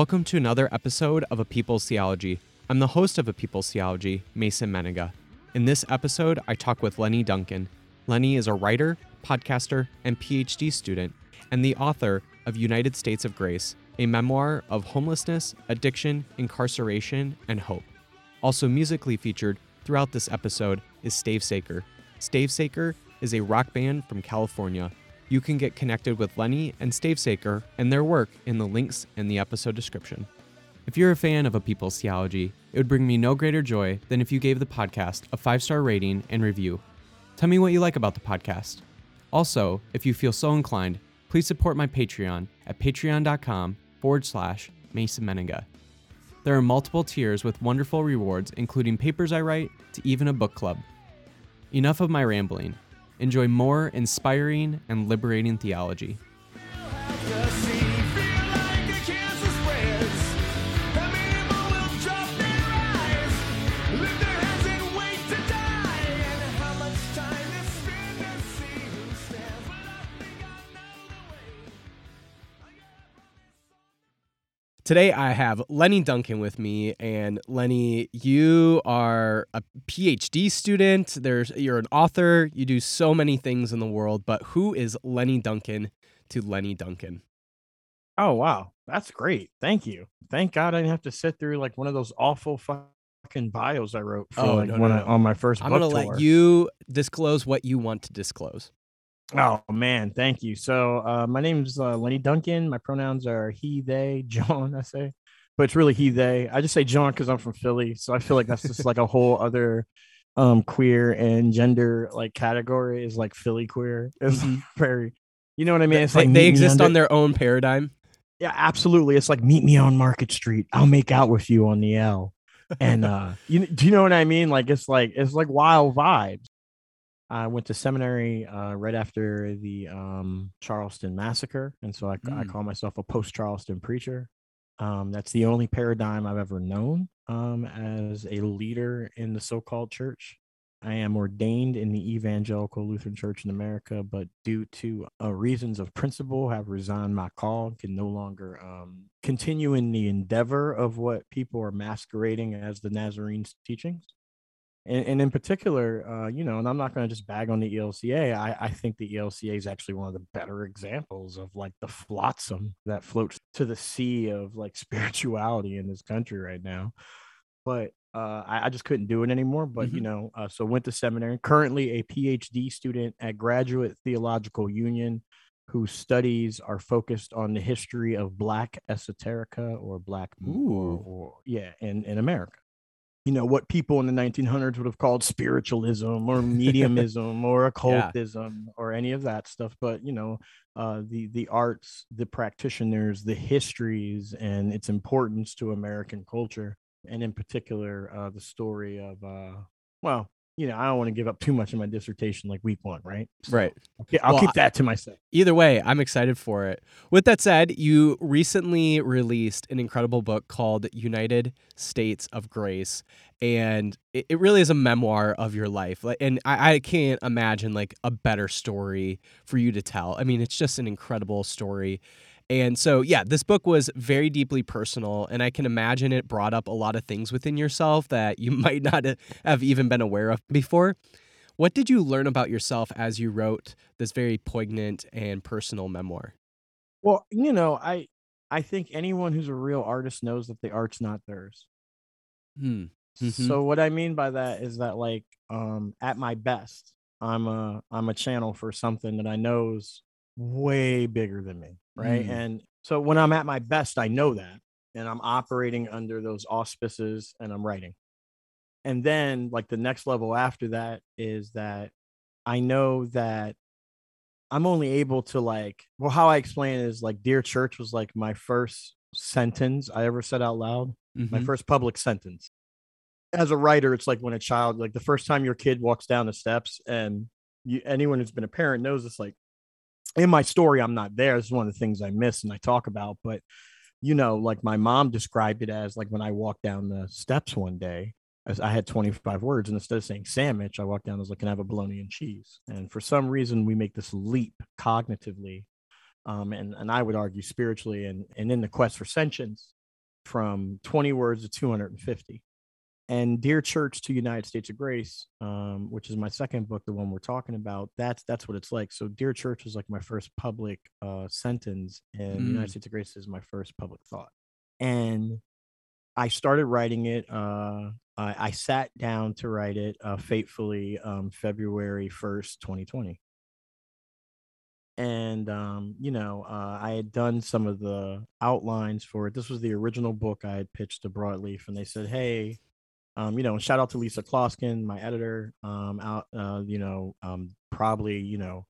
Welcome to another episode of A People's Theology. I'm the host of A People's Theology, Mason Mennenga. In this episode, I talk with Lenny Duncan. Lenny is a writer, podcaster, and PhD student, and the author of United States of Grace, a memoir of homelessness, addiction, incarceration, and hope. Also musically featured throughout this episode is Stavesacre. Stave Saker is a rock band from California you can get connected with Lenny and Stavesacre and their work in the links in the episode description. If you're a fan of A People's Theology, it would bring me no greater joy than if you gave the podcast a five star rating and review. Tell me what you like about the podcast. Also, if you feel so inclined, please support my Patreon at patreon.com forward slash Mason Mennenga. There are multiple tiers with wonderful rewards, including papers I write to even a book club. Enough of my rambling. Enjoy more inspiring and liberating theology. Today I have Lenny Duncan with me, and Lenny, you are a PhD student. There's you're an author. You do so many things in the world, but who is Lenny Duncan to Lenny Duncan? Oh wow, that's great. Thank you. Thank God I didn't have to sit through like one of those awful fucking bios I wrote for Oh, like no, when no, I, on my 1st I'm gonna tour. let you disclose what you want to disclose. Oh man, thank you. So uh, my name's uh, Lenny Duncan. My pronouns are he, they, John. I say, but it's really he, they. I just say John because I'm from Philly, so I feel like that's just like a whole other um queer and gender like category is like Philly queer. It's Mhm. very, you know what I mean? It's They- like they exist on their own paradigm. Yeah, absolutely. It's like meet me on Market Street. I'll make out with you on the L. And uh you do you know what I mean? Like it's like it's like wild vibes. I went to seminary uh, right after the um, Charleston massacre, and so I, I Mm. call myself a post-Charleston preacher. Um, that's the only paradigm I've ever known um, as a leader in the so-called church. I am ordained in the Evangelical Lutheran Church in America, but due to uh, reasons of principle, have resigned my call and can no longer um, continue in the endeavor of what people are masquerading as the Nazarene's teachings. And, and in particular, uh, you know, and I'm not going to just bag on the ELCA. I, I think the ELCA is actually one of the better examples of like the flotsam that floats to the sea of like spirituality in this country right now. But uh, I, I just couldn't do it anymore. But you Mhm. know, uh, so went to seminary. Currently, a PhD student at Graduate Theological Union, whose studies are focused on the history of Black esoterica or Black, or, or yeah, in in America you know what people in the 1900s would have called spiritualism or mediumism or occultism or any of that stuff but you know uh, the the arts the practitioners the histories and its importance to american culture and in particular uh, the story of uh, well you know i don't want to give up too much in my dissertation like week one right So Right. I'll i'll Well, keep that to myself Either way, I'm excited for it. With that said, you recently released an incredible book called United States of Grace. And it, it really is a memoir of your life. Like, And I, I can't imagine like a better story for you to tell. I mean, it's just an incredible story. And so, yeah, this book was very deeply personal. And I can imagine it brought up a lot of things within yourself that you might not have even been aware of before. What did you learn about yourself as you wrote this very poignant and personal memoir? well you know i i think anyone who's a real artist knows that the art's not theirs Hmm. Mhm. So what I mean by that is that like um at my best, I'm a I'm a channel for something that I know's way bigger than me, right? Mm. And so when I'm at my best, I know that and I'm operating under those auspices and I'm writing. And then like the next level after that is that I know that I'm only able to like well how I explain it is like dear church was like my first sentence I ever said out loud my Mhm. first public sentence. As a writer, it's like when a child, like the first time your kid walks down the steps, and you, anyone who's been a parent knows it's like in my story, I'm not there. This is one of the things I miss and I talk about. But you know, like my mom described it as like when I walked down the steps one day, as I had 25 words, and instead of saying sandwich, I walked down. I was like, "Can I have a bologna and cheese?" And for some reason, we make this leap cognitively, um, and and I would argue spiritually, and and in the quest for sentience, from 20 words to 250. And Dear Church to United States of Grace, um, which is my second book, the one we're talking about, that's that's what it's like. So Dear Church was like my first public uh, sentence, and Mm. United States of Grace is my first public thought. And I started writing it. Uh, I, I sat down to write it uh, fatefully um, February 1st, 2020 and um, you know, uh, I had done some of the outlines for it. This was the original book I had pitched to Broadleaf, and they said, "Hey, um, you know, shout out to Lisa Kloskin, my editor, um, out, uh, you know, um, probably, you know,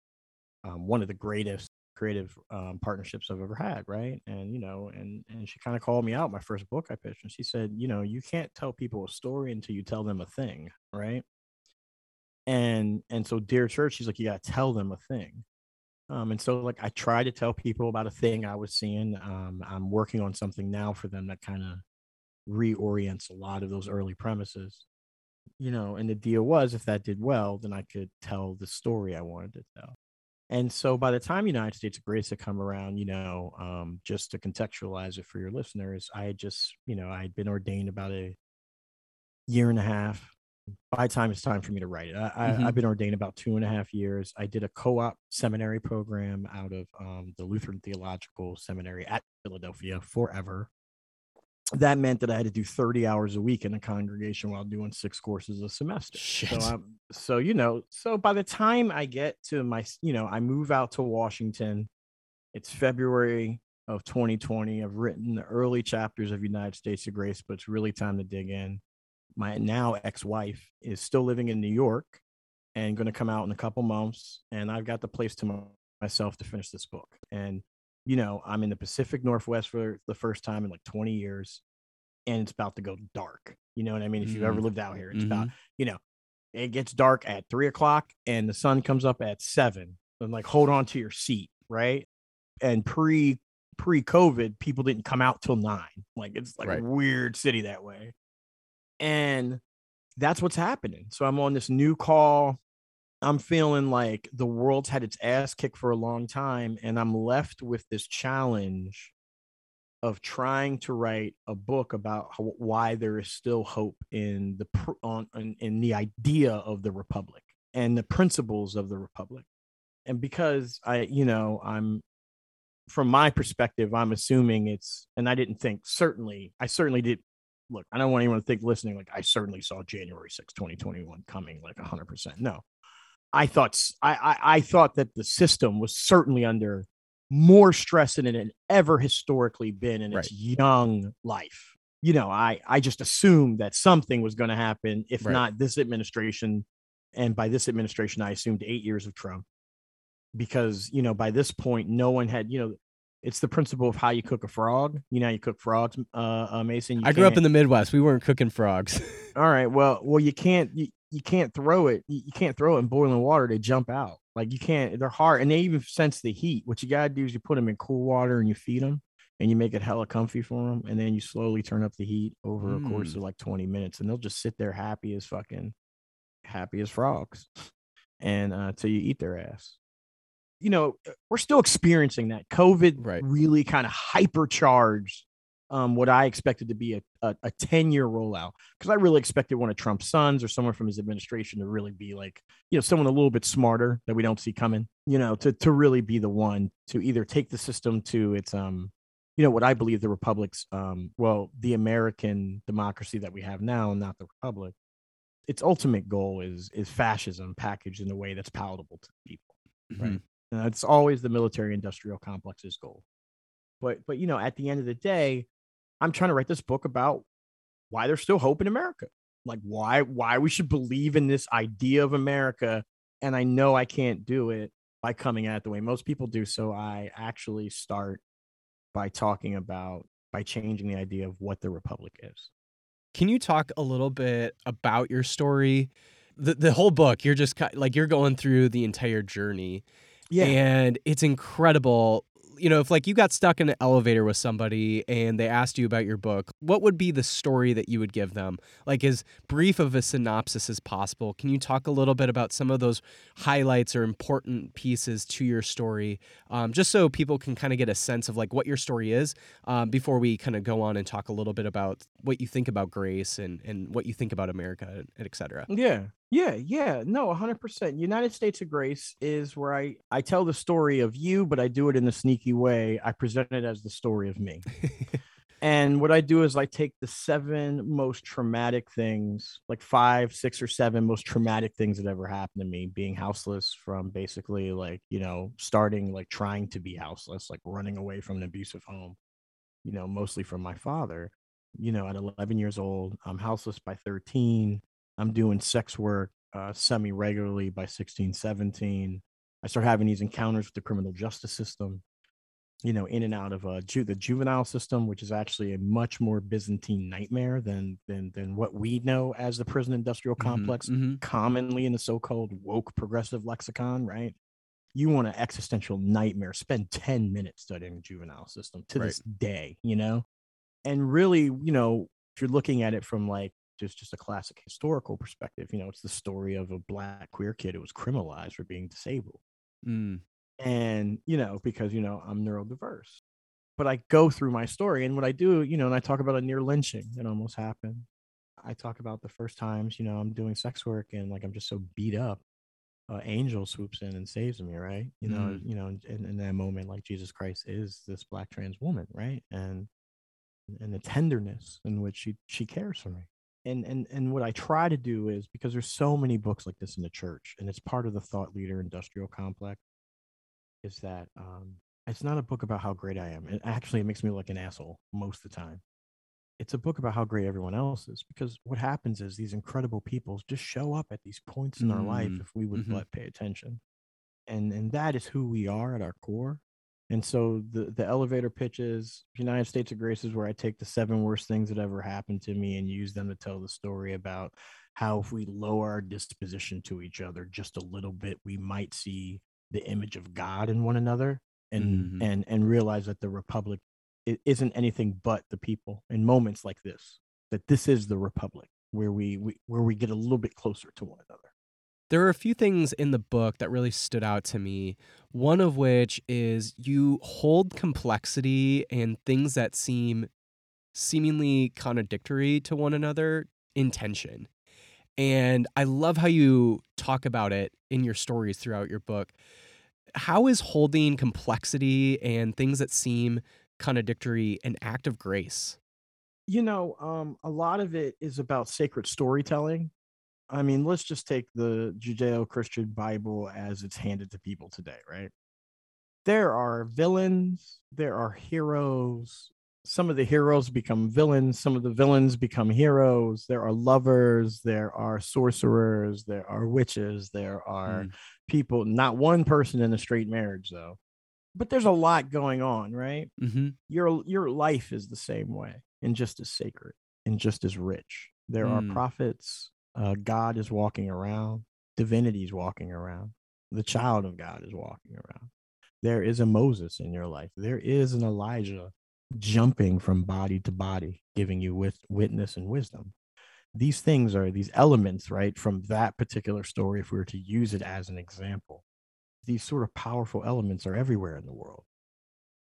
um, one of the greatest creative um, partnerships I've ever had, right? And you know, and and she kind of called me out my first book I pitched, and she said, you know, you can't tell people a story until you tell them a thing, right? And and so, dear church, she's like, you got to tell them a thing. Um, and so like I try to tell people about a thing I was seeing. Um, I'm working on something now for them that kind of reorients a lot of those early premises. You know, and the deal was if that did well, then I could tell the story I wanted to tell. And so by the time United States of Grace had come around, you know, um, just to contextualize it for your listeners, I had just, you know, I had been ordained about a year and a half. By the time it's time for me to write it, I. I, I've been ordained about two and a half years. I did a co-op seminary program out of um, the Lutheran Theological Seminary at Philadelphia forever. That meant that I had to do 30 hours a week in a congregation while doing six courses a semester. Shit. So, I'm, so you know, so by the time I get to my, you know, I move out to Washington. It's February of 2020. I've written the early chapters of United States of Grace, but it's really time to dig in. My now ex-wife is still living in New York and going to come out in a couple months, and I've got the place to myself to finish this book. And you know, I'm in the Pacific Northwest for the first time in like 20 years, and it's about to go dark. You know what I mean? If you've ever Mm. lived out here, it's about Mhm. you know, it gets dark at three o'clock and the sun comes up at seven. And like hold on to your seat, right? And pre pre COVID, people didn't come out till nine. Like it's like Right. a weird city that way. And that's what's happening. So I'm on this new call. I'm feeling like the world's had its ass kicked for a long time, and I'm left with this challenge of trying to write a book about how, why there is still hope in the on in, in the idea of the republic and the principles of the republic. And because I, you know, I'm from my perspective, I'm assuming it's, and I didn't think certainly, I certainly did. Look, I don't want anyone to think listening like I certainly saw January 6, 2021 coming like 100%. No, I thought I, I I thought that the system was certainly under more stress than it had ever historically been in its young life. You know, I I just assumed that something was going to happen, if Right. not this administration. And by this administration, I assumed eight years of Trump, because you know by this point, no one had you know. It's the principle of how you cook a frog. You know, how you cook frogs, uh, uh Mason. You I grew up in the Midwest. We weren't cooking frogs. all right. Well, well, you can't you, you can't throw it. You, can't throw it in boiling water. They jump out. Like you can't. They're hard, and they even sense the heat. What you gotta do is you put them in cool water and you feed them, and you make it hella comfy for them, and then you slowly turn up the heat over a course Mm. of like twenty minutes, and they'll just sit there happy as fucking happy as frogs, and uh, till you eat their ass. You know, we're still experiencing that. COVID Right. really kind of hypercharged um, what I expected to be a, a, a 10 year rollout. Because I really expected one of Trump's sons or someone from his administration to really be like, you know, someone a little bit smarter that we don't see coming, you know, to, to really be the one to either take the system to its, um, you know what I believe the republic's um well the American democracy that we have now, not the republic. Its ultimate goal is is fascism packaged in a way that's palatable to people, right? And it's always the military industrial complex's goal. But but you know, at the end of the day, I'm trying to write this book about why there's still hope in America. Like why why we should believe in this idea of America. And I know I can't do it by coming at it the way most people do. So I actually start by talking about by changing the idea of what the republic is. Can you talk a little bit about your story? The the whole book, you're just like you're going through the entire journey. Yeah. And it's incredible. You know, if like you got stuck in an elevator with somebody and they asked you about your book, what would be the story that you would give them? Like as brief of a synopsis as possible. Can you talk a little bit about some of those highlights or important pieces to your story, um, just so people can kind of get a sense of like what your story is um, before we kind of go on and talk a little bit about what you think about grace and and what you think about America, and et cetera. Yeah. Yeah, yeah. No, 100%. United States of Grace is where I I tell the story of you, but I do it in a sneaky way. I present it as the story of me. and what I do is I take the seven most traumatic things, like five, six or seven most traumatic things that ever happened to me, being houseless from basically like, you know, starting like trying to be houseless, like running away from an abusive home, you know, mostly from my father. You know, at 11 years old, I'm houseless by 13. I'm doing sex work uh, semi regularly by 16, 17. I start having these encounters with the criminal justice system, you know, in and out of uh, ju- the juvenile system, which is actually a much more Byzantine nightmare than than than what we know as the prison industrial Mhm, complex, mhm. commonly in the so-called woke progressive lexicon, right? You want an existential nightmare. Spend 10 minutes studying the juvenile system to Right. this day, you know? And really, you know, if you're looking at it from like just just a classic historical perspective, you know, it's the story of a black queer kid who was criminalized for being disabled. Mm. and you know because you know i'm neurodiverse. But i go through my story and what i do you know and i talk about a near lynching that almost happened. I talk about the first times you know i'm doing sex work and like i'm just so beat up uh, angel swoops in and saves me right? You know Mm. you know in, in that moment like jesus christ is this black trans woman right? And and the tenderness in which she she cares for me and and and what i try to do is because there's so many books like this in the church and it's part of the thought leader industrial complex is that um it's not a book about how great i am it actually it makes me look like an asshole most of the time it's a book about how great everyone else is because what happens is these incredible people just show up at these points in our life Mm, if we would mhm. but pay attention and and that is who we are at our core and so the the elevator pitches united states of grace is where i take the seven worst things that ever happened to me and use them to tell the story about how if we lower our disposition to each other just a little bit we might see the image of god in one another and Mhm. and and realize that the republic i- isn't anything but the people in moments like this that this is the republic where we, we where we get a little bit closer to one another There are a few things in the book that really stood out to me. One of which is you hold complexity and things that seem seemingly contradictory to one another in tension. And I love how you talk about it in your stories throughout your book. How is holding complexity and things that seem contradictory an act of grace? you know um a lot of it is about sacred storytelling i mean let's just take the judeo-christian bible as it's handed to people today right there are villains there are heroes some of the heroes become villains some of the villains become heroes there are lovers there are sorcerers there are witches there are Mm. people not one person in a straight marriage though but there's a lot going on right Mm-hmm. your your life is the same way and just as sacred and just as rich there Mm. are prophets uh, god is walking around divinity is walking around the child of god is walking around. There is a moses in your life. There is an elijah jumping from body to body giving you with witness and wisdom. These things are these elements right from that particular story if we were to use it as an example these sort of powerful elements are everywhere in the world.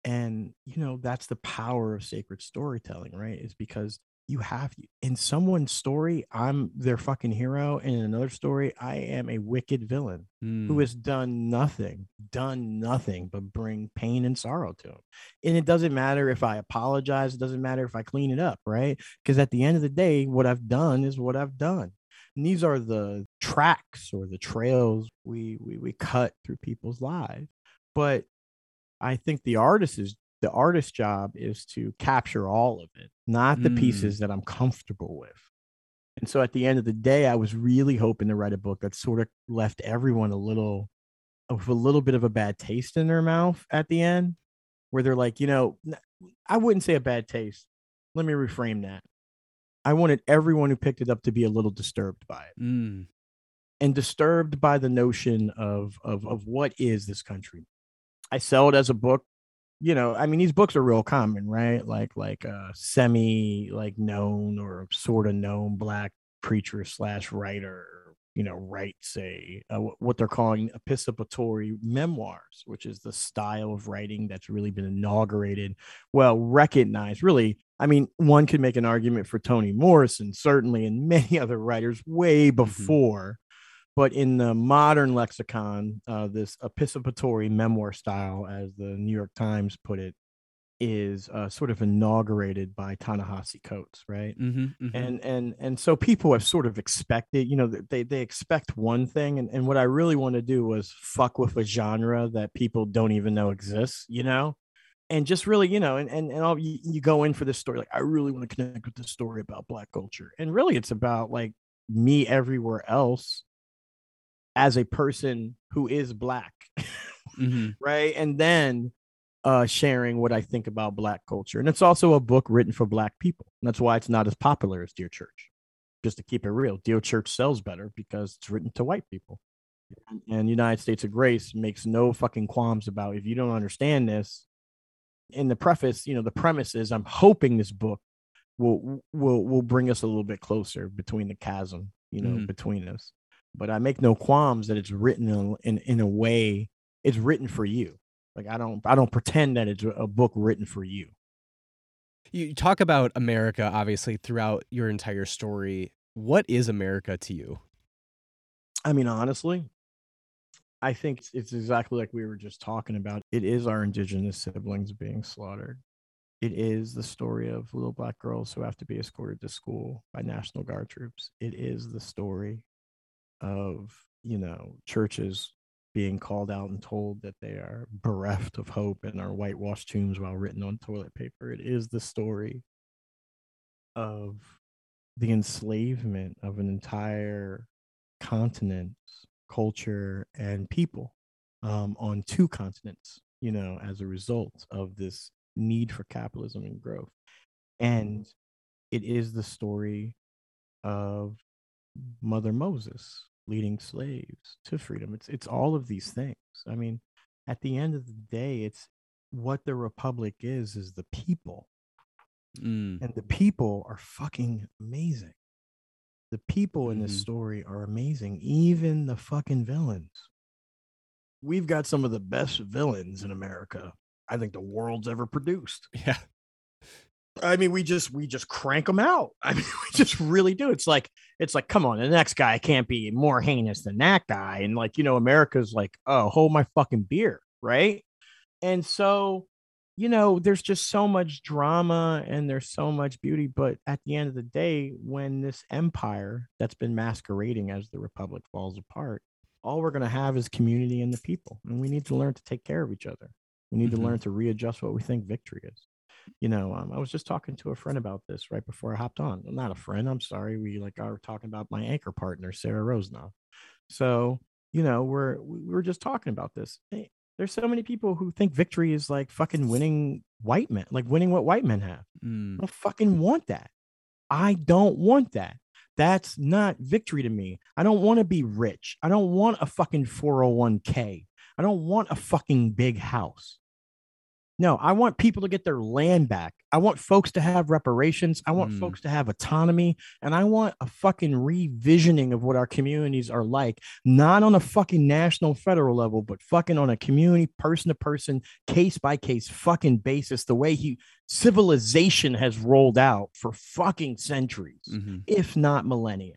And you know that's the power of sacred storytelling right is because you have in someone's story, I'm their fucking hero. And in another story, I am a wicked villain Mm. who has done nothing, done nothing but bring pain and sorrow to him. And it doesn't matter if I apologize, it doesn't matter if I clean it up, right? Because at the end of the day, what I've done is what I've done. And these are the tracks or the trails we we, we cut through people's lives. But I think the artist is the artist's job is to capture all of it, not the Mm. pieces that I'm comfortable with. And so at the end of the day, I was really hoping to write a book that sort of left everyone a little with a little bit of a bad taste in their mouth at the end, where they're like, you know, I wouldn't say a bad taste. Let me reframe that. I wanted everyone who picked it up to be a little disturbed by it Mm. and disturbed by the notion of of of what is this country. I sell it as a book. You know, I mean, these books are real common, right? Like like uh semi like known or sort of known black preacher slash writer, you know, writes a uh, what they're calling epistolary memoirs, which is the style of writing that's really been inaugurated, well recognized. Really, I mean, one could make an argument for Toni Morrison, certainly, and many other writers way before but in the modern lexicon, uh, this epistolary memoir style, as the New York Times put it, is uh, sort of inaugurated by Ta-Nehisi Coates, right? Mhm, mhm. And and and so people have sort of expected, you know, they they expect one thing, and and what I really want to do was fuck with a genre that people don't even know exists, you know. And just really, you know, and and, and all, you, you go in for this story, like I really want to connect with this story about Black culture, and really, it's about like me everywhere else as a person who is black Mhm. right? And then uh sharing what i think about black culture. And it's also a book written for black people. And that's why it's not as popular as dear church just to keep it real. Dear church sells better because it's written to white people. And, and united states of grace makes no fucking qualms about if you don't understand this in the preface you know the premise is i'm hoping this book will will will bring us a little bit closer between the chasm you know Mhm. between us but I make no qualms that it's written in, in in a way it's written for you. Like I don't I don't pretend that it's a book written for you. You talk about America, obviously, throughout your entire story. What is America to you? I mean, honestly, I think it's, it's exactly like we were just talking about. It is our indigenous siblings being slaughtered. It is the story of little black girls who have to be escorted to school by National Guard troops. It is the story of, you know, churches being called out and told that they are bereft of hope and are whitewashed tombs while written on toilet paper. It is the story of the enslavement of an entire continent, culture, and people um, on two continents, you know, as a result of this need for capitalism and growth. And it is the story of Mother Moses leading slaves to freedom. It's it's all of these things. I mean, at the end of the day, it's what the republic is is the people. Mm. And the people are fucking amazing. The people in this Mhm. story are amazing, even the fucking villains. We've got some of the best villains in America I think the world's ever produced. Yeah. I mean, we just we just crank them out. I mean, we just really do. It's like it's like, come on, the next guy can't be more heinous than that guy. And like, you know, America's like, oh, hold my fucking beer, right? And so, you know, there's just so much drama and there's so much beauty. But at the end of the day, when this empire that's been masquerading as the republic falls apart, all we're gonna have is community and the people. And we need to learn to take care of each other. We need Mhm. to learn to readjust what we think victory is you know um, i was just talking to a friend about this right before i hopped on. I'm not a friend i'm sorry we like are talking about my anchor partner sarah rose now. So you know we're we we were just talking about this. Hey, there's so many people who think victory is like fucking winning white men like winning what white men have. Mm. i don't fucking want that. I don't want that. That's not victory to me. I don't want to be rich. I don't want a fucking 401k i don't want a fucking big house No, I want people to get their land back. I want folks to have reparations. I want Mm. folks to have autonomy. And I want a fucking revisioning of what our communities are like, not on a fucking national federal level, but fucking on a community, person to person, case by case fucking basis, the way he civilization has rolled out for fucking centuries Mhm. if not millennia.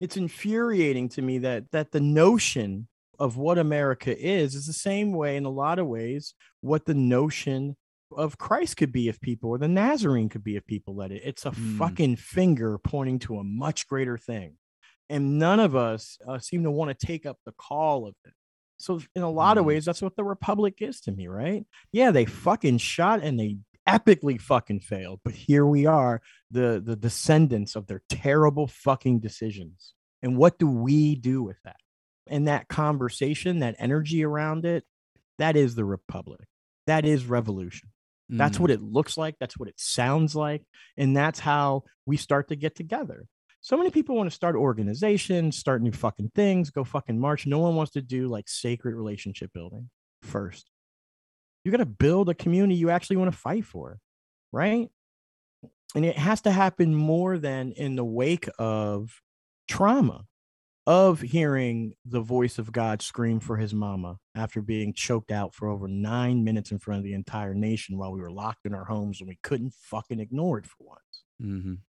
It's infuriating to me that that the notion of what America is is the same way in a lot of ways what the notion of Christ could be if people or the Nazarene could be if people let it. It's a Mm. fucking finger pointing to a much greater thing. And none of us uh, seem to want to take up the call of it. So in a lot of Mm. ways, that's what the Republic is to me, right? Yeah, they fucking shot and they epically fucking failed. But here we are, the the descendants of their terrible fucking decisions. And what do we do with that? And that conversation, that energy around it, that is the Republic. That is revolution. That's Mm. what it looks like. That's what it sounds like. And that's how we start to get together. So many people want to start organizations, start new fucking things, go fucking march. No one wants to do like sacred relationship building first. You got to build a community you actually want to fight for, right? And it has to happen more than in the wake of trauma, of hearing the voice of God scream for his mama after being choked out for over nine minutes in front of the entire nation while we were locked in our homes and we couldn't fucking ignore it for once Mhm.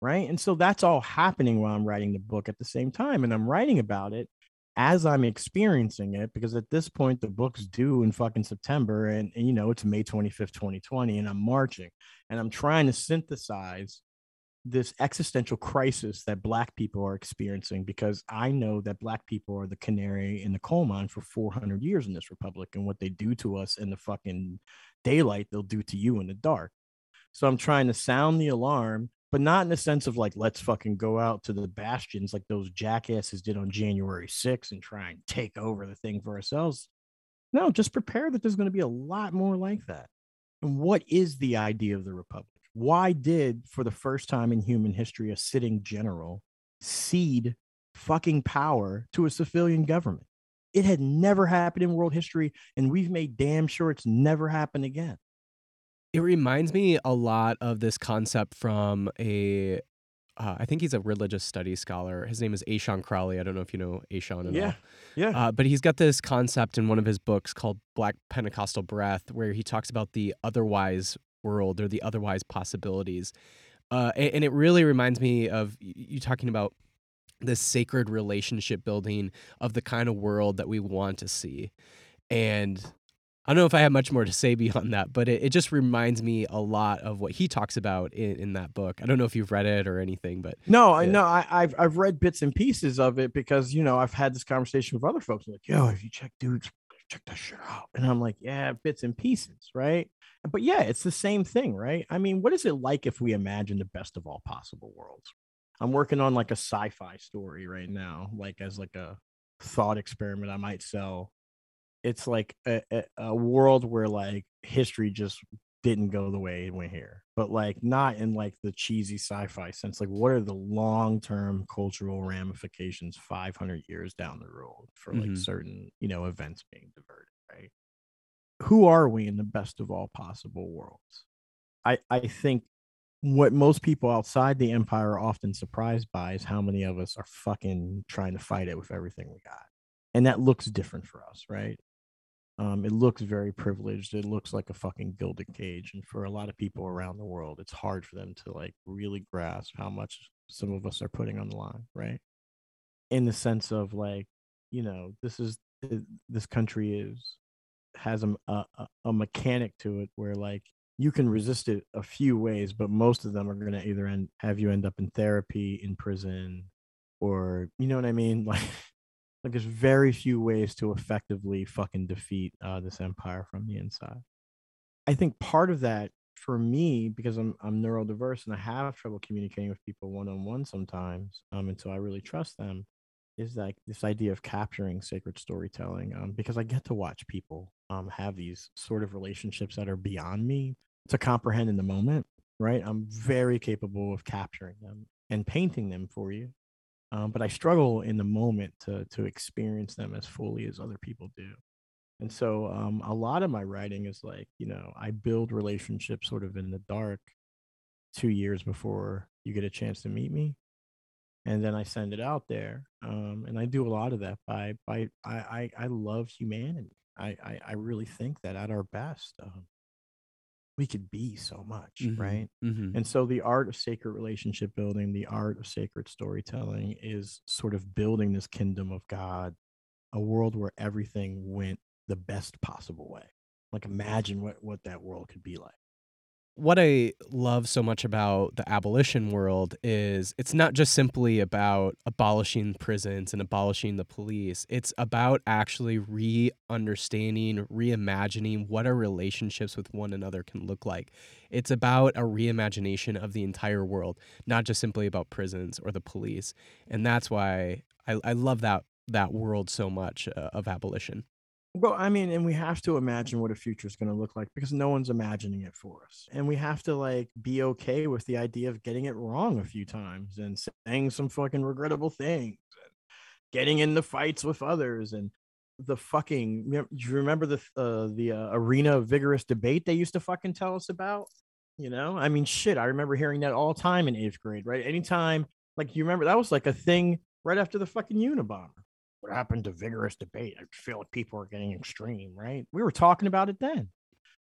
right? And so that's all happening while I'm writing the book at the same time. And I'm writing about it as I'm experiencing it because at this point, the book's due in fucking September. And, and you know, it's May 25th, 2020, and I'm marching and I'm trying to synthesize this existential crisis that Black people are experiencing because I know that Black people are the canary in the coal mine for 400 years in this republic. And what they do to us in the fucking daylight, they'll do to you in the dark. So I'm trying to sound the alarm, but not in the sense of like, let's fucking go out to the bastions like those jackasses did on January 6th and try and take over the thing for ourselves. No, just prepare that there's going to be a lot more like that. And what is the idea of the Republic? Why did, for the first time in human history, a sitting general cede fucking power to a civilian government? It had never happened in world history, and we've made damn sure it's never happened again. It reminds me a lot of this concept from a, uh, I think he's a religious studies scholar. His name is Ashon Crawley. I don't know if you know Ashon at all. Yeah, yeah. Uh, but he's got this concept in one of his books called Black Pentecostal Breath, where he talks about the otherwise world or the otherwise possibilities. Uh, and, and it really reminds me of you talking about this sacred relationship building of the kind of world that we want to see. And I don't know if I have much more to say beyond that, but it, it just reminds me a lot of what he talks about in, in that book. I don't know if you've read it or anything, but No, I Yeah. know. I, I've I've read bits and pieces of it because you know I've had this conversation with other folks. Like, yo, if you check dudes, check that shit out. And I'm like, yeah, bits and pieces, right? But yeah, it's the same thing, right? I mean, what is it like if we imagine the best of all possible worlds? I'm working on like a sci-fi story right now, like as like a thought experiment I might sell. It's like a, a, a world where like history just didn't go the way it went here, but like not in like the cheesy sci-fi sense. Like, what are the long-term cultural ramifications 500 years down the road for like Mhm. certain, you know, events being diverted, right? Who are we in the best of all possible worlds? I I think what most people outside the empire are often surprised by is how many of us are fucking trying to fight it with everything we got. And that looks different for us, right? Um, it looks very privileged. It looks like a fucking gilded cage. And for a lot of people around the world, it's hard for them to like really grasp how much some of us are putting on the line, right? In the sense of like, you know, this is this country is has a, a a- mechanic to it where like you can resist it a few ways, but most of them are going to either end have you end up in therapy, in prison, or you know what I mean? Like, like there's very few ways to effectively fucking defeat uh, this empire from the inside. I think part of that for me, because I'm I'm neurodiverse and I have trouble communicating with people one on one sometimes, um, so I really trust them, is like this idea of capturing sacred storytelling. Um, because I get to watch people um have these sort of relationships that are beyond me to comprehend in the moment. Right, I'm very capable of capturing them and painting them for you um, but I struggle in the moment to to experience them as fully as other people do. And so um, a lot of my writing is like, you know, I build relationships sort of in the dark two years before you get a chance to meet me. And then I send it out there. Um, and I do a lot of that by by I I, I love humanity. I, I, I really think that at our best, um, we could be so much, Mhm, right? mhm. And so the art of sacred relationship building, the art of sacred storytelling is sort of building this kingdom of God, a world where everything went the best possible way. Like imagine what what that world could be like. What I love so much about the abolition world is it's not just simply about abolishing prisons and abolishing the police. It's about actually re understanding, reimagining what our relationships with one another can look like. It's about a reimagination of the entire world, not just simply about prisons or the police. And that's why I, I love that that world so much uh, of abolition. Well, I mean, and we have to imagine what a future is going to look like because no one's imagining it for us. And we have to like be okay with the idea of getting it wrong a few times and saying some fucking regrettable things and getting in the fights with others and the fucking do you remember the uh, the uh, arena of vigorous debate they used to fucking tell us about? You know, I mean, shit, I remember hearing that all the time in eighth grade, right? Anytime, like you remember that was like a thing right after the fucking Unabomber what happened to vigorous debate? I feel like people are getting extreme, right? We were talking about it then,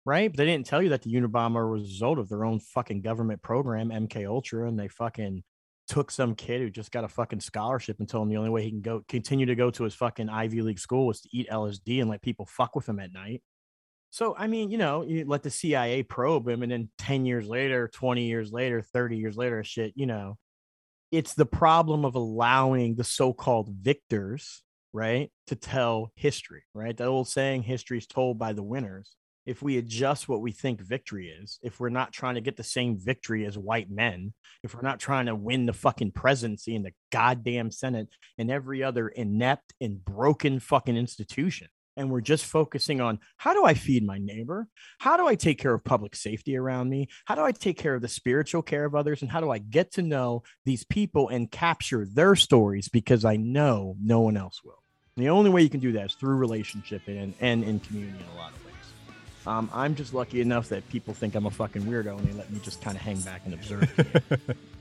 right? But they didn't tell you that the Unabomber was a result of their own fucking government program, MK Ultra, and they fucking took some kid who just got a fucking scholarship and told him the only way he can go continue to go to his fucking Ivy League school was to eat LSD and let people fuck with him at night. So I mean, you know, you let the CIA probe him, and then 10 years later, 20 years later, 30 years later, shit, you know, it's the problem of allowing the so-called victors right to tell history right that old saying history is told by the winners if we adjust what we think victory is if we're not trying to get the same victory as white men if we're not trying to win the fucking presidency in the goddamn senate and every other inept and broken fucking institution and we're just focusing on how do I feed my neighbor? How do I take care of public safety around me? How do I take care of the spiritual care of others? And how do I get to know these people and capture their stories because I know no one else will? And the only way you can do that is through relationship and, and in community in a lot of ways. Um, I'm just lucky enough that people think I'm a fucking weirdo and they let me just kind of hang back and observe.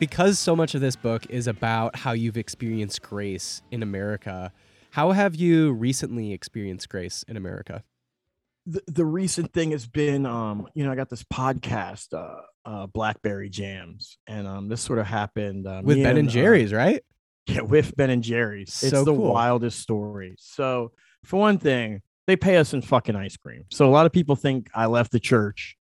because so much of this book is about how you've experienced grace in America, how have you recently experienced grace in America? the, the recent thing has been um you know i got this podcast uh uh blackberry jams and um this sort of happened uh, With Ben and uh, Jerry's, right? yeah with ben and jerry's it's So the cool. wildest story so for one thing they pay us in fucking ice cream so a lot of people think i left the church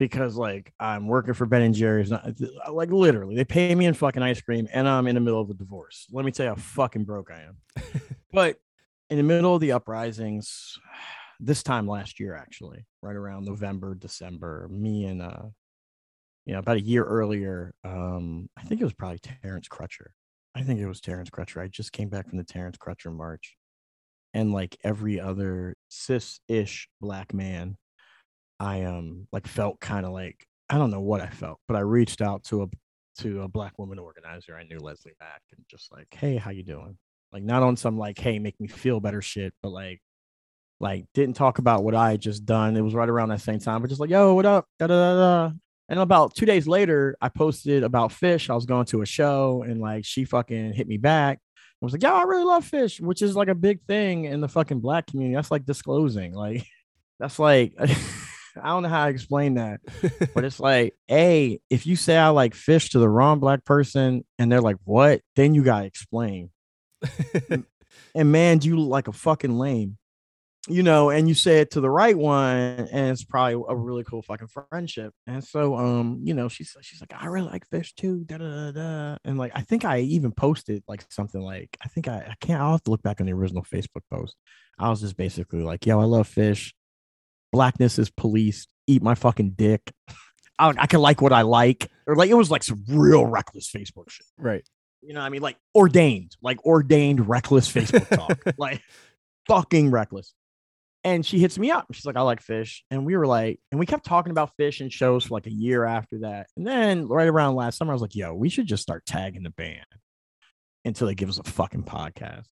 because like i'm working for ben and jerry's not, like literally they pay me in fucking ice cream and i'm in the middle of a divorce. Let me tell you how fucking broke i am. But in the middle of the uprisings this time last year actually right around november december me and uh you know about a year earlier um i think it was probably terence crutcher. I think it was terence crutcher. I just came back from the terence crutcher march. And like every other cis-ish black man i um like felt kind of like i don't know what i felt but i reached out to a to a black woman organizer i knew leslie back and just like hey how you doing like not on some like hey make me feel better shit but like like didn't talk about what I just done. It was right around that same time, but just like, yo, what up? Da, da, da, da. And about two days later, I posted about Phish. I was going to a show and like she fucking hit me back. I was like, yo, I really love Phish, which is like a big thing in the fucking black community. That's like disclosing. Like, that's like, I don't know how to explain that, but it's like, hey, if you say I like Phish to the wrong black person and they're like, what? Then you got to explain. And man, you look like a fucking lame you know, and you say it to the right one, and it's probably a really cool fucking friendship. And so, um, you know, she's she's like, I really like Phish too, da da da, da. and like I think I even posted like something like I think I I can't I'll have to look back on the original Facebook post. I was just basically like, yo, I love Phish. Blackness is policed. Eat my fucking dick. I, I can like what I like, or like it was like some real reckless Facebook shit. Right. You know, what I mean, like ordained, like ordained reckless Facebook talk, like fucking reckless. And she hits me up. She's like, I like Phish. And we were like, and we kept talking about Phish and shows for like a year after that. And then right around last summer, I was like, yo, we should just start tagging the band until they give us a fucking podcast.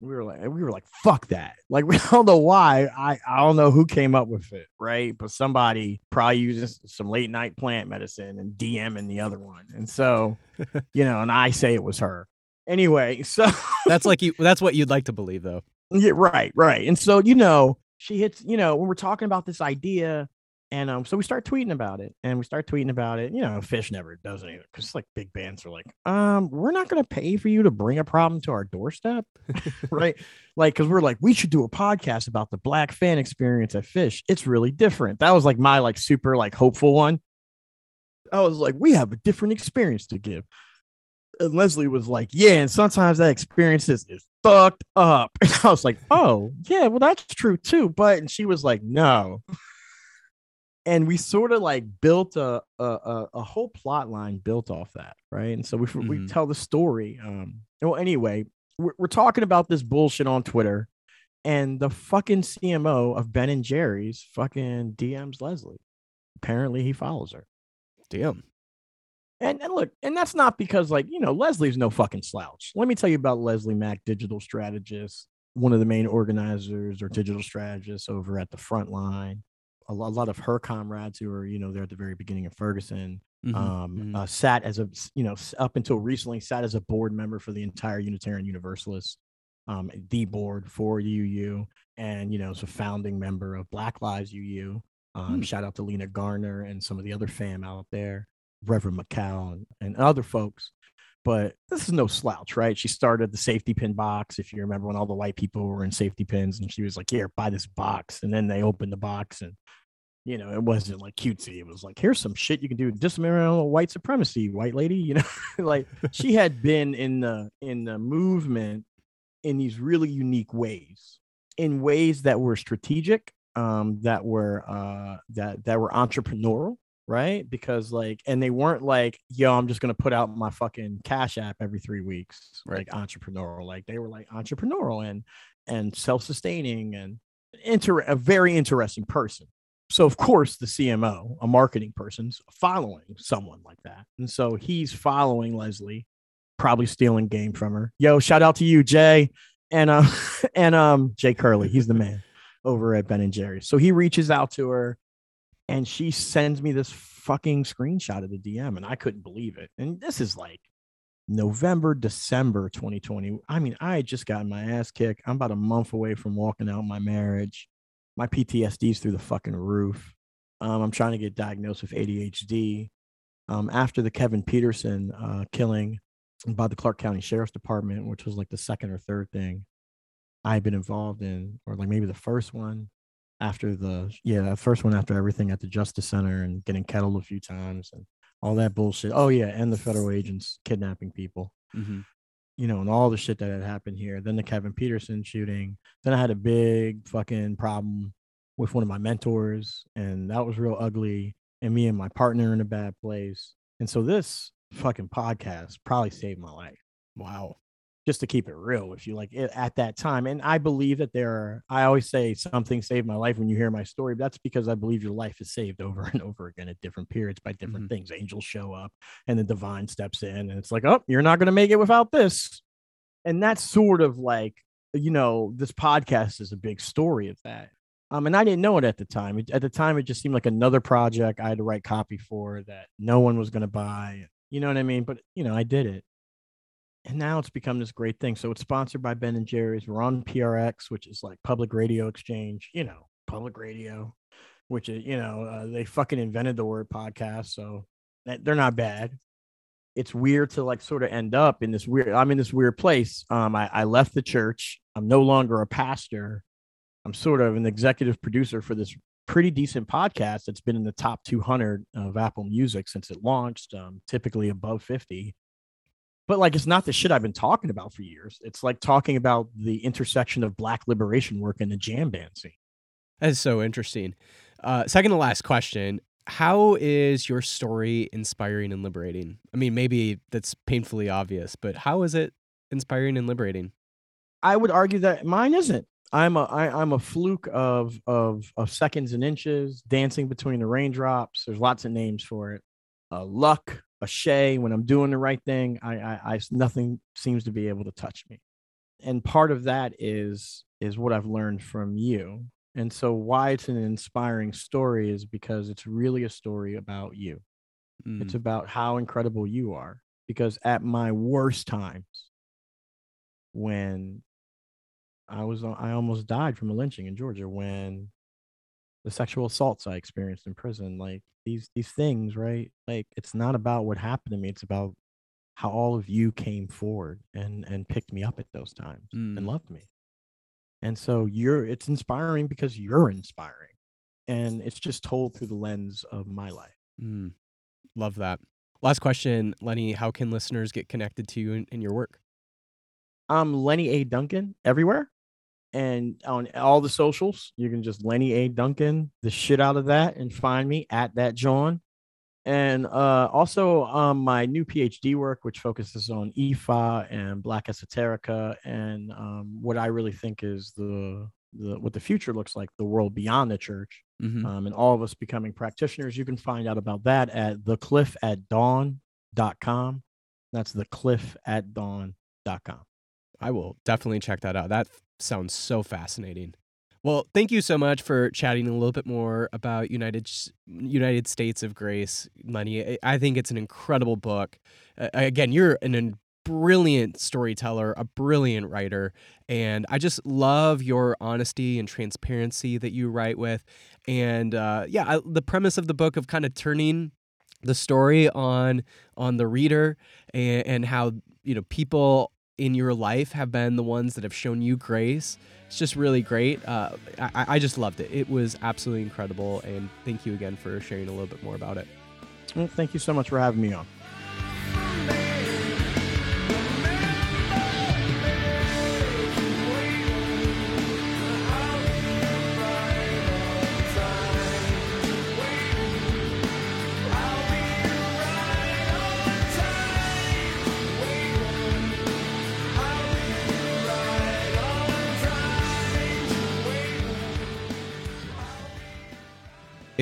We were like, we were like, fuck that. Like, we don't know why. I, I don't know who came up with it, right? But somebody probably uses some late night plant medicine and DMing the other one. And so, you know, and I say it was her. Anyway, so That's like you. That's what you'd like to believe, though. yeah, right, right. And so, you know, she hits, you know, when we're talking about this idea, and um, so we start tweeting about it, and we start tweeting about it. You know, Phish never does anything because like big bands are like, um, we're not gonna pay for you to bring a problem to our doorstep, right? Like, because we're like, we should do a podcast about the black fan experience at Phish. It's really different. That was like my like super like hopeful one. I was like, we have a different experience to give. And Leslie was like, yeah, and sometimes that experience is, is fucked up. And I was like, oh, yeah, well, that's true too. But and she was like, no. And we sort of like built a a, a, whole plot line built off that, right? And so we we Mhm. tell the story. Um, well, anyway, we're, we're talking about this bullshit on Twitter, and the fucking CMO of Ben and Jerry's fucking DMs Leslie. Apparently, he follows her. Damn. And, and look, and that's not because like you know Leslie's no fucking slouch. Let me tell you about Leslie Mac, digital strategist, one of the main organizers or digital strategists over at the front line. A lot of her comrades who are you know there at the very beginning of Ferguson Mhm, um, mhm. uh, sat as a you know up until recently sat as a board member for the entire Unitarian Universalist, um, the board for UU, and you know is a founding member of Black Lives UU. Um, Hmm. Shout out to Lena Gardner and some of the other fam out there, Reverend McCall and, and other folks. But this is no slouch, right? She started the safety pin box. If you remember when all the white people were in safety pins, and she was like, "Here, buy this box," and then they opened the box and you know, it wasn't like cutesy. It was like, here's some shit you can do. Dismantle white supremacy, white lady. You know, like she had been in the in the movement in these really unique ways, in ways that were strategic, um, that were uh that that were entrepreneurial, right? Because like, and they weren't like, yo, I'm just gonna put out my fucking cash app every three weeks, Right. like entrepreneurial. Like they were like entrepreneurial and and self-sustaining and inter a very interesting person. So of course the CMO, a marketing person's following someone like that. And so he's following Leslie, probably stealing game from her. Yo, shout out to you, Jay. And uh and um Jay Curley, he's the man over at Ben and Jerry's. So he reaches out to her and she sends me this fucking screenshot of the DM and I couldn't believe it. And this is like November, December 2020. I mean, I had just gotten my ass kicked. I'm about a month away from walking out my marriage. My PTSD's through the fucking roof. Um, I'm trying to get diagnosed with ADHD. Um, after the Kevin Peterson uh, killing by the Clark County Sheriff's Department, which was like the second or third thing I had been involved in, or like maybe the first one after the yeah, the first one after everything at the Justice Center and getting kettled a few times and all that bullshit. Oh yeah, and the federal agents kidnapping people Mhm. you know, and all the shit that had happened here. Then the Kevin Peterson shooting. Then I had a big fucking problem with one of my mentors, and that was real ugly. And me and my partner in a bad place. And so this fucking podcast probably saved my life. Wow. Just to keep it real with you, like it, at that time. And I believe that there are, I always say something saved my life when you hear my story. But that's because I believe your life is saved over and over again at different periods by different things. Angels show up and the divine steps in, and it's like, oh, you're not going to make it without this. And that's sort of like, you know, this podcast is a big story of that. Um, and I didn't know it at the time. It, at the time, it just seemed like another project I had to write copy for that no one was going to buy. You know what I mean? But you know, I did it, and now it's become this great thing. So it's sponsored by Ben and Jerry's. We're on PRX, which is like public radio exchange. You know, public radio, which is you know uh, they fucking invented the word podcast, so they're not bad. It's weird to like sort of end up in this weird. I'm in this weird place. Um, I, I left the church. I'm no longer a pastor. I'm sort of an executive producer for this pretty decent podcast that's been in the top 200 of Apple Music since it launched, um, typically above 50. But like, it's not the shit I've been talking about for years. It's like talking about the intersection of Black liberation work and the jam band scene. That's so interesting. Uh, second to last question. How is your story inspiring and liberating? I mean, maybe that's painfully obvious, but how is it inspiring and liberating? I would argue that mine isn't. I'm a I, I'm a fluke of of of seconds and inches, dancing between the raindrops. There's lots of names for it. Uh, luck, a shay. When I'm doing the right thing, I, I I nothing seems to be able to touch me. And part of that is is what I've learned from you and so, why it's an inspiring story is because it's really a story about you. Mm. It's about how incredible you are. Because at my worst times, when I was, I almost died from a lynching in Georgia, when the sexual assaults I experienced in prison, like these, these things, right? Like it's not about what happened to me. It's about how all of you came forward and and picked me up at those times mm. and loved me and so you're it's inspiring because you're inspiring. And it's just told through the lens of my life. Mm, love that. Last question, Lenny. How can listeners get connected to you and, and your work? I'm Lenny A. Duncan everywhere. And on all the socials, you can just Lenny A. Duncan, the shit out of that, and find me at that John and uh, also um, my new PhD work, which focuses on Ifa and Black esoterica, and um, what I really think is the, the what the future looks like, the world beyond the church, mm-hmm. um, and all of us becoming practitioners. You can find out about that at thecliffatdawn.com. That's thecliffatdawn.com. I will definitely check that out. That sounds so fascinating. Well, thank you so much for chatting a little bit more about United United States of Grace, Lenny. I think it's an incredible book. Uh, again, you're an, a brilliant storyteller, a brilliant writer, and I just love your honesty and transparency that you write with. And uh, yeah, I, the premise of the book of kind of turning the story on on the reader and, and how you know people in your life have been the ones that have shown you grace. It's just really great. Uh, I, I just loved it. It was absolutely incredible. And thank you again for sharing a little bit more about it. Well, thank you so much for having me on.